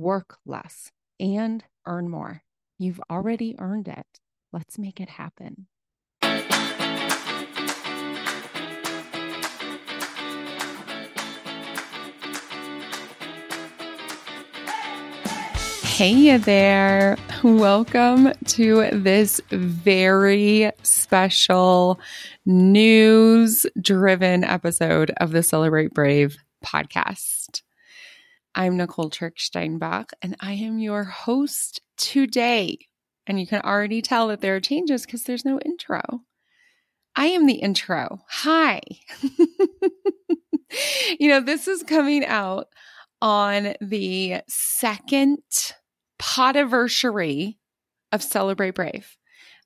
work less, and earn more. You've already earned it. Let's make it happen. Hey there. Welcome to this very special news driven episode of the Celebrate Brave podcast. I'm Nicole Trick Steinbach and I am your host today. And you can already tell that there are changes because there's no intro. I am the intro. Hi. you know, this is coming out on the second podiversary of Celebrate Brave.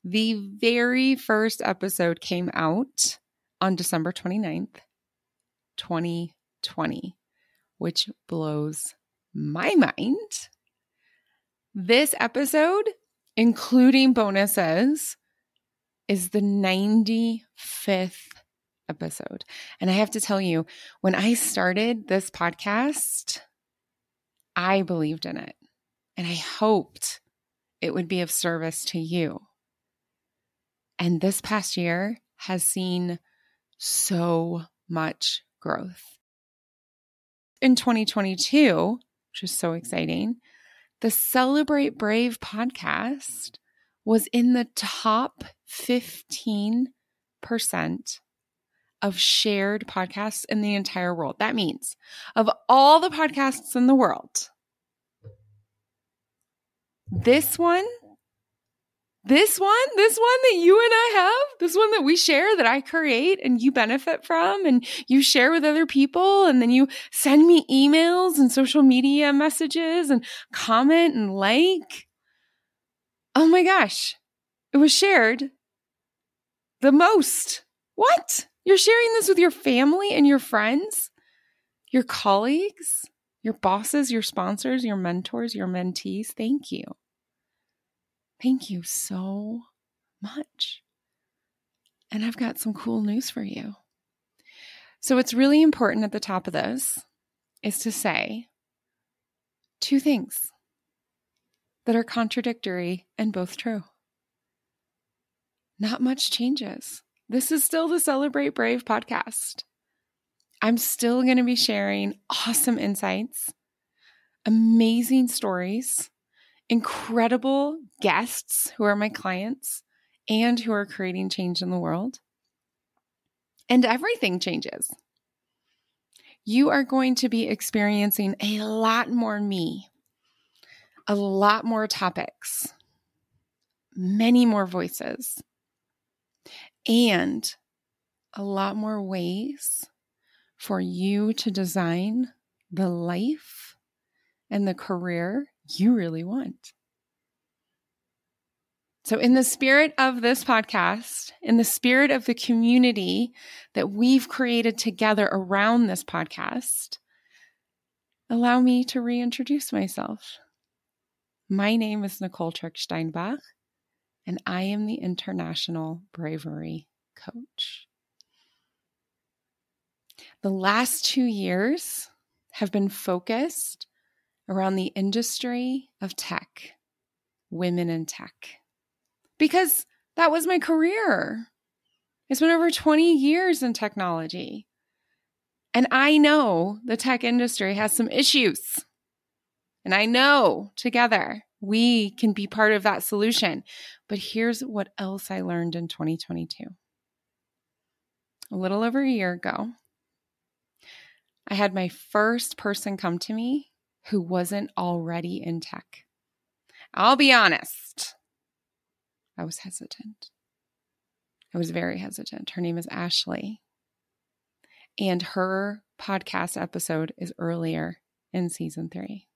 The very first episode came out on December 29th, 2020, which blows my mind. This episode, including bonuses, is the 95th episode. And I have to tell you, when I started this podcast, I believed in it. And I hoped it would be of service to you. And this past year has seen so much growth. In 2022, which is so exciting, the Celebrate Brave podcast was in the top 15% of shared podcasts in the entire world. That means of all the podcasts in the world, this one, this one, this one that you and I have, this one that we share that I create and you benefit from and you share with other people. And then you send me emails and social media messages and comment and like. Oh my gosh, it was shared the most. What? You're sharing this with your family and your friends, your colleagues, your bosses, your sponsors, your mentors, your mentees. Thank you. Thank you so much. And I've got some cool news for you. So, it's really important at the top of this is to say two things that are contradictory and both true. Not much changes. This is still the Celebrate Brave podcast. I'm still going to be sharing awesome insights, amazing stories, incredible guests who are my clients and who are creating change in the world. And everything changes. You are going to be experiencing a lot more me, a lot more topics, many more voices, and a lot more ways for you to design the life and the career you really want. So, in the spirit of this podcast, in the spirit of the community that we've created together around this podcast, allow me to reintroduce myself. My name is Nicole Tricksteinbach, and I am the International Bravery Coach. The last two years have been focused around the industry of tech, women in tech, because that was my career. I spent over 20 years in technology. And I know the tech industry has some issues. And I know together we can be part of that solution. But here's what else I learned in 2022. A little over a year ago, I had my first person come to me who wasn't already in tech. I'll be honest, I was hesitant. I was very hesitant. Her name is Ashley. And her podcast episode is earlier in season three.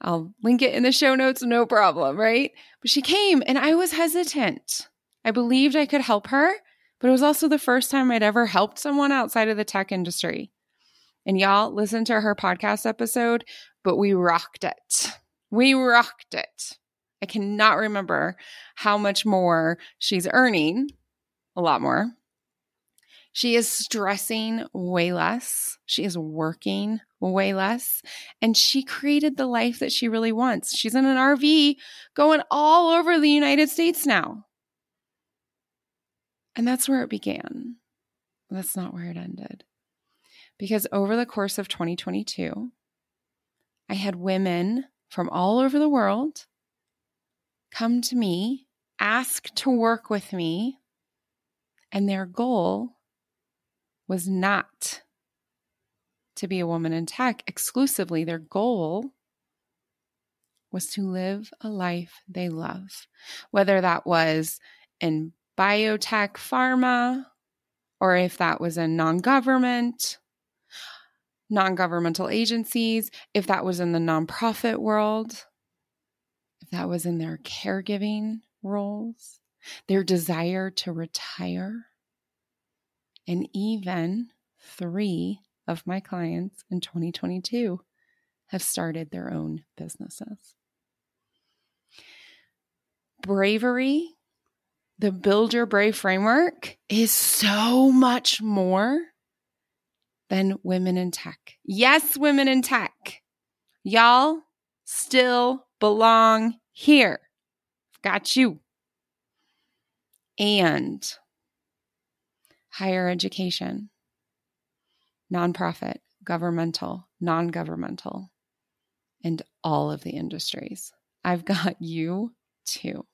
I'll link it in the show notes, no problem, right? But she came and I was hesitant. I believed I could help her, but it was also the first time I'd ever helped someone outside of the tech industry. And y'all listen to her podcast episode, but we rocked it. We rocked it. I cannot remember how much more she's earning, a lot more. She is stressing way less. She is working way less. And she created the life that she really wants. She's in an RV going all over the United States now. And that's where it began. That's not where it ended. Because over the course of 2022, I had women from all over the world come to me, ask to work with me, and their goal was not to be a woman in tech exclusively. Their goal was to live a life they love, whether that was in biotech, pharma, or if that was in non government, non governmental agencies, if that was in the nonprofit world, if that was in their caregiving roles, their desire to retire, and even three of my clients in 2022 have started their own businesses. Bravery, the Build Your Brave framework, is so much more than women in tech. Yes, women in tech. Y'all still belong here. Got you. And higher education nonprofit, governmental, non governmental, and all of the industries. I've got you too.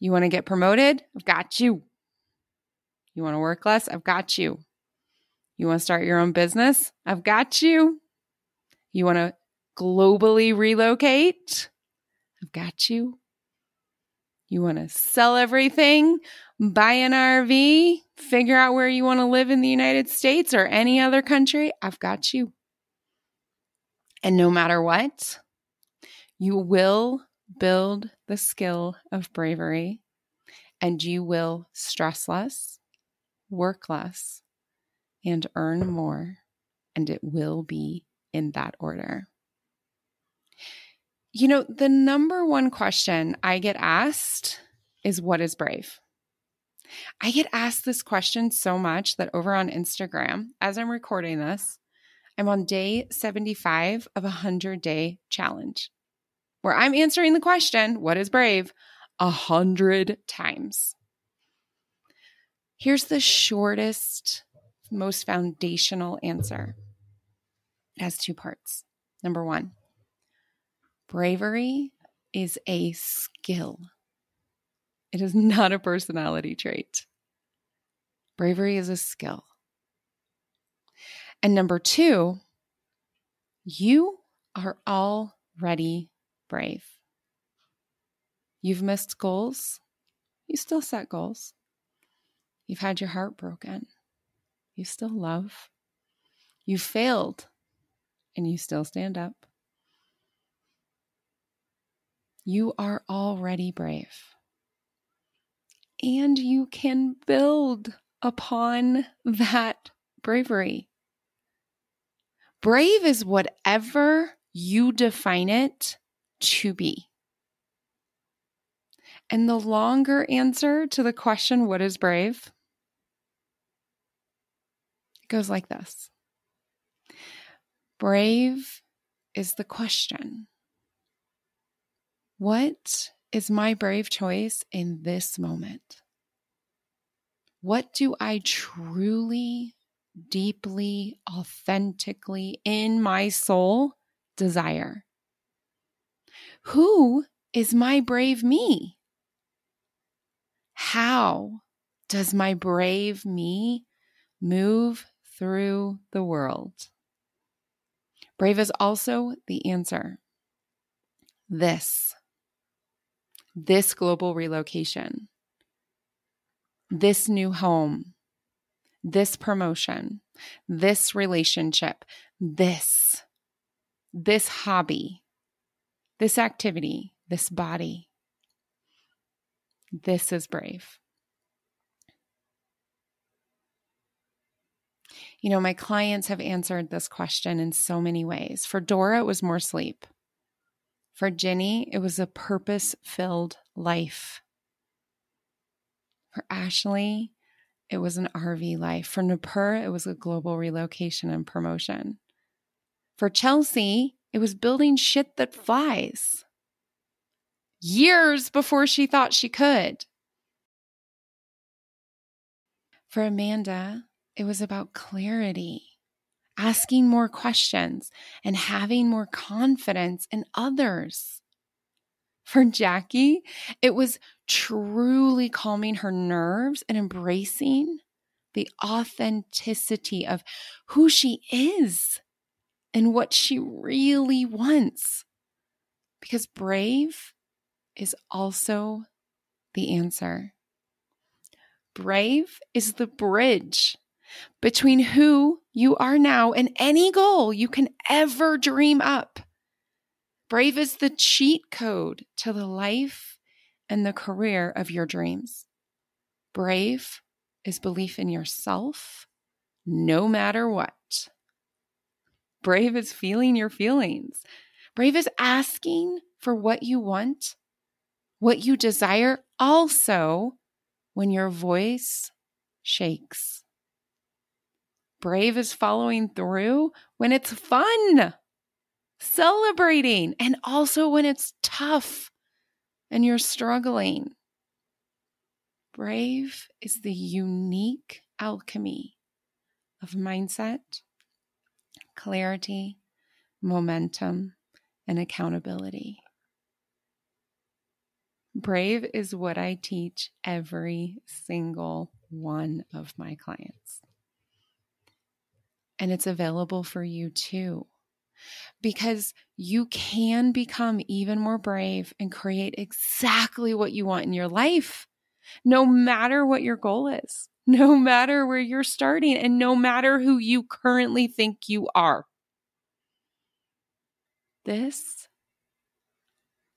You want to get promoted? I've got you. You want to work less? I've got you. You want to start your own business? I've got you. You want to globally relocate? I've got you. You want to sell everything, buy an RV, figure out where you want to live in the United States or any other country, I've got you. And no matter what, you will build the skill of bravery and you will stress less, work less, and earn more. And it will be in that order. You know, the number one question I get asked is what is brave? I get asked this question so much that over on Instagram, as I'm recording this, I'm on day 75 of a 100 day challenge where I'm answering the question, What is brave? a hundred times. Here's the shortest, most foundational answer it has two parts. Number one, bravery is a skill. It is not a personality trait. Bravery is a skill. And number two, you are already brave. You've missed goals. You still set goals. You've had your heart broken. You still love. You failed and you still stand up. You are already brave and you can build upon that bravery. Brave is whatever you define it to be. And the longer answer to the question, What is brave? Goes like this Brave is the question What is my brave choice in this moment? What do I truly deeply, authentically in my soul desire. Who is my brave me? How does my brave me move through the world? Brave is also the answer. This, this global relocation, this new home, this promotion, this relationship, this, this hobby, this activity, this body. This is brave. You know, my clients have answered this question in so many ways. For Dora, it was more sleep. For Ginny, it was a purpose filled life. For Ashley, it was an RV life. For Nupur, it was a global relocation and promotion. For Chelsea, it was building shit that flies. Years before she thought she could. For Amanda, it was about clarity, asking more questions, and having more confidence in others. For Jackie, it was truly calming her nerves and embracing the authenticity of who she is and what she really wants. Because brave is also the answer. Brave is the bridge between who you are now and any goal you can ever dream up. Brave is the cheat code to the life and the career of your dreams. Brave is belief in yourself no matter what. Brave is feeling your feelings. Brave is asking for what you want, what you desire, also when your voice shakes. Brave is following through when it's fun, celebrating, and also when it's tough and you're struggling. Brave is the unique alchemy of mindset, clarity, momentum, and accountability. Brave is what I teach every single one of my clients and it's available for you too. Because you can become even more brave and create exactly what you want in your life, no matter what your goal is, no matter where you're starting, and no matter who you currently think you are. This,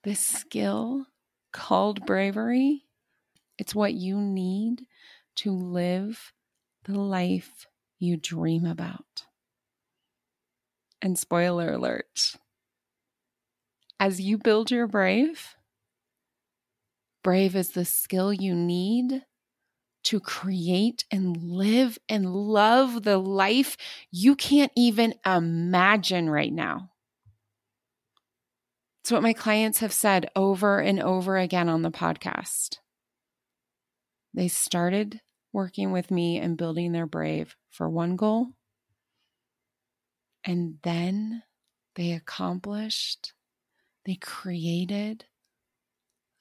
this skill called bravery, it's what you need to live the life you dream about. And spoiler alert as you build your brave, brave is the skill you need to create and live and love the life you can't even imagine right now. It's what my clients have said over and over again on the podcast. They started working with me and building their brave for one goal. And then they accomplished, they created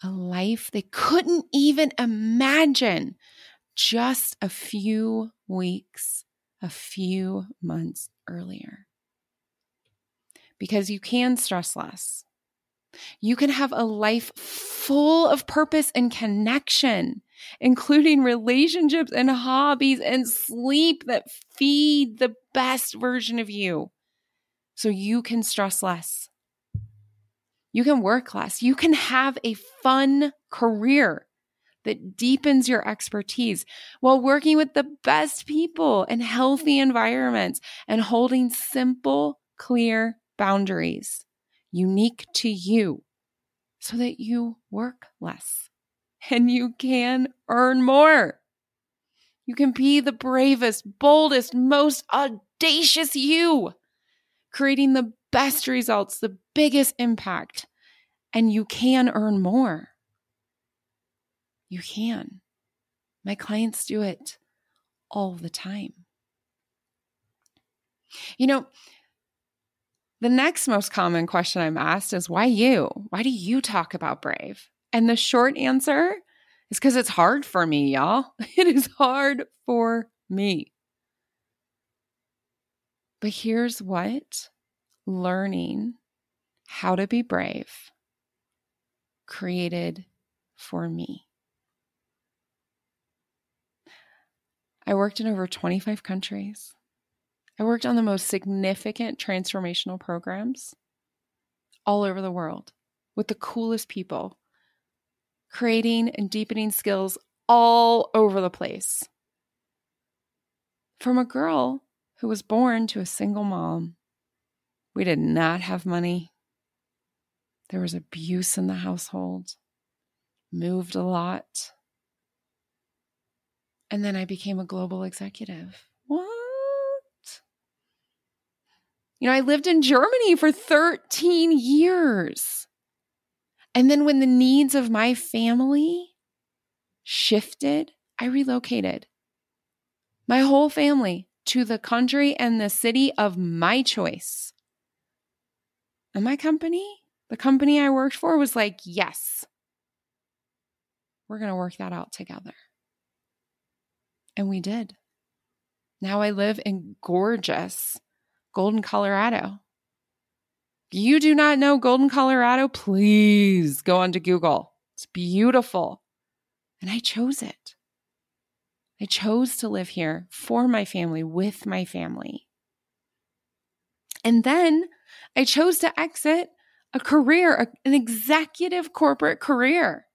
a life they couldn't even imagine just a few weeks, a few months earlier. Because you can stress less. You can have a life full of purpose and connection including relationships and hobbies and sleep that feed the best version of you so you can stress less. You can work less. You can have a fun career that deepens your expertise while working with the best people in healthy environments and holding simple, clear boundaries unique to you so that you work less and you can earn more. You can be the bravest, boldest, most audacious you, creating the best results, the biggest impact, and you can earn more. You can. My clients do it all the time. You know, the next most common question I'm asked is why you? Why do you talk about brave? And the short answer is because it's hard for me, y'all. It is hard for me. But here's what learning how to be brave created for me. I worked in over 25 countries. I worked on the most significant transformational programs all over the world with the coolest people, creating and deepening skills all over the place. From a girl who was born to a single mom, we did not have money. There was abuse in the household, moved a lot. And then I became a global executive. What? You know, I lived in Germany for 13 years. And then when the needs of my family shifted, I relocated my whole family to the country and the city of my choice. And my company, the company I worked for, was like, yes, we're going to work that out together. And we did. Now I live in gorgeous Golden, Colorado. You do not know Golden, Colorado, please go onto Google. It's beautiful. And I chose it. I chose to live here for my family, with my family. And then I chose to exit a career, an executive corporate career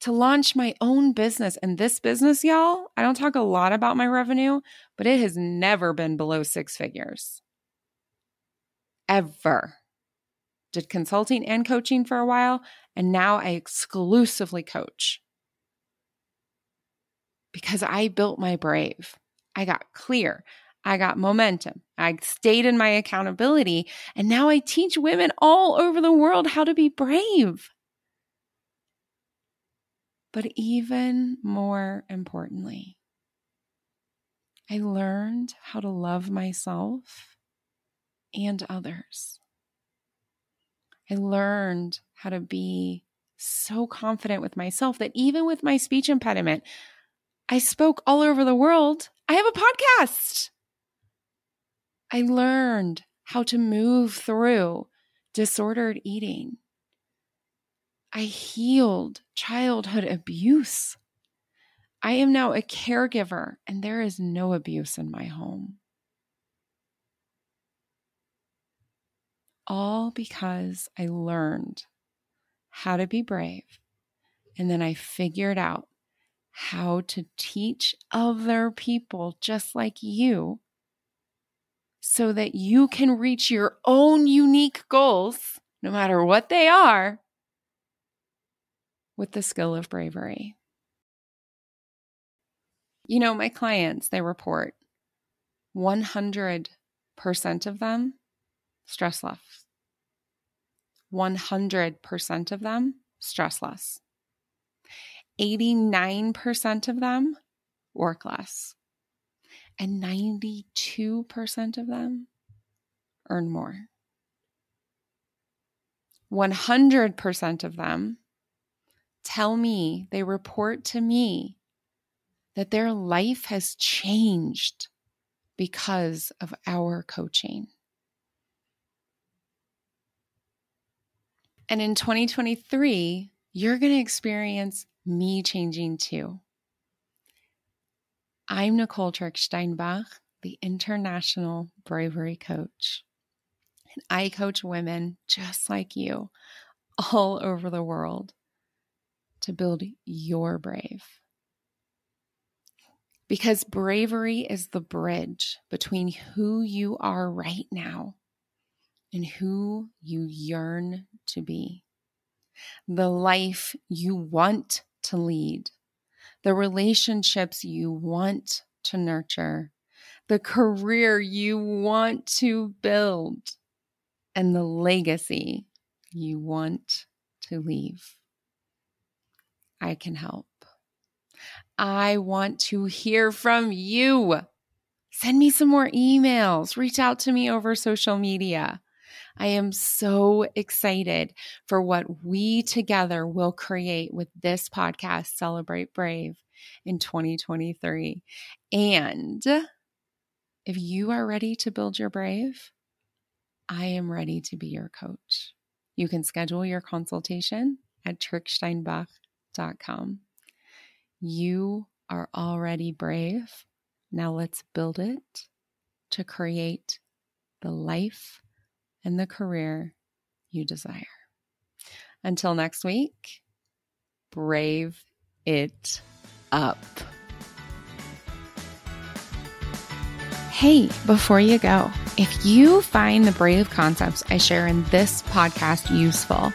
to launch my own business. And this business, y'all, I don't talk a lot about my revenue, but it has never been below six figures. Ever. Did consulting and coaching for a while, and now I exclusively coach. Because I built my brave. I got clear. I got momentum. I stayed in my accountability. And now I teach women all over the world how to be brave. But even more importantly, I learned how to love myself and others. I learned how to be so confident with myself that even with my speech impediment, I spoke all over the world. I have a podcast. I learned how to move through disordered eating. I healed childhood abuse. I am now a caregiver, and there is no abuse in my home. All because I learned how to be brave. And then I figured out how to teach other people just like you so that you can reach your own unique goals, no matter what they are, with the skill of bravery. You know, my clients, they report 100% of them stress less. 100% of them stress less. 89% of them work less. And 92% of them earn more. 100% of them tell me, they report to me that their life has changed because of our coaching. And in 2023, you're going to experience me changing too. I'm Nicole Trick Steinbach, the International Bravery Coach. And I coach women just like you all over the world to build your brave. Because bravery is the bridge between who you are right now and who you yearn to be. The life you want to lead, the relationships you want to nurture, the career you want to build, and the legacy you want to leave. I can help. I want to hear from you. Send me some more emails, reach out to me over social media. I am so excited for what we together will create with this podcast, Celebrate Brave, in 2023. And if you are ready to build your brave, I am ready to be your coach. You can schedule your consultation at tricksteinbach.com. You are already brave. Now let's build it to create the life and the career you desire. Until next week, brave it up. Hey, before you go, if you find the brave concepts I share in this podcast useful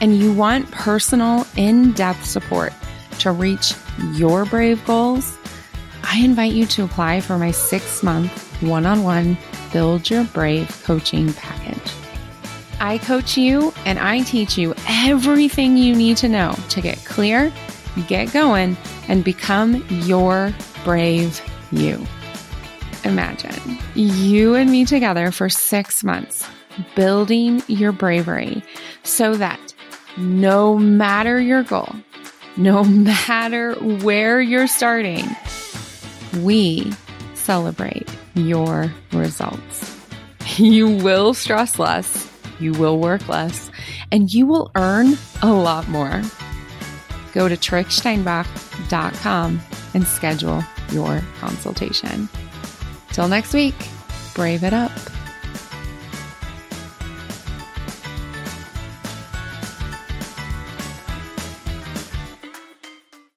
and you want personal, in depth support to reach your brave goals, I invite you to apply for my six month one on one Build Your Brave coaching package. I coach you and I teach you everything you need to know to get clear, get going, and become your brave you. Imagine you and me together for six months, building your bravery so that no matter your goal, no matter where you're starting, we celebrate your results. You will stress less, you will work less, and you will earn a lot more. Go to tricksteinbach.com and schedule your consultation. Till next week, brave it up.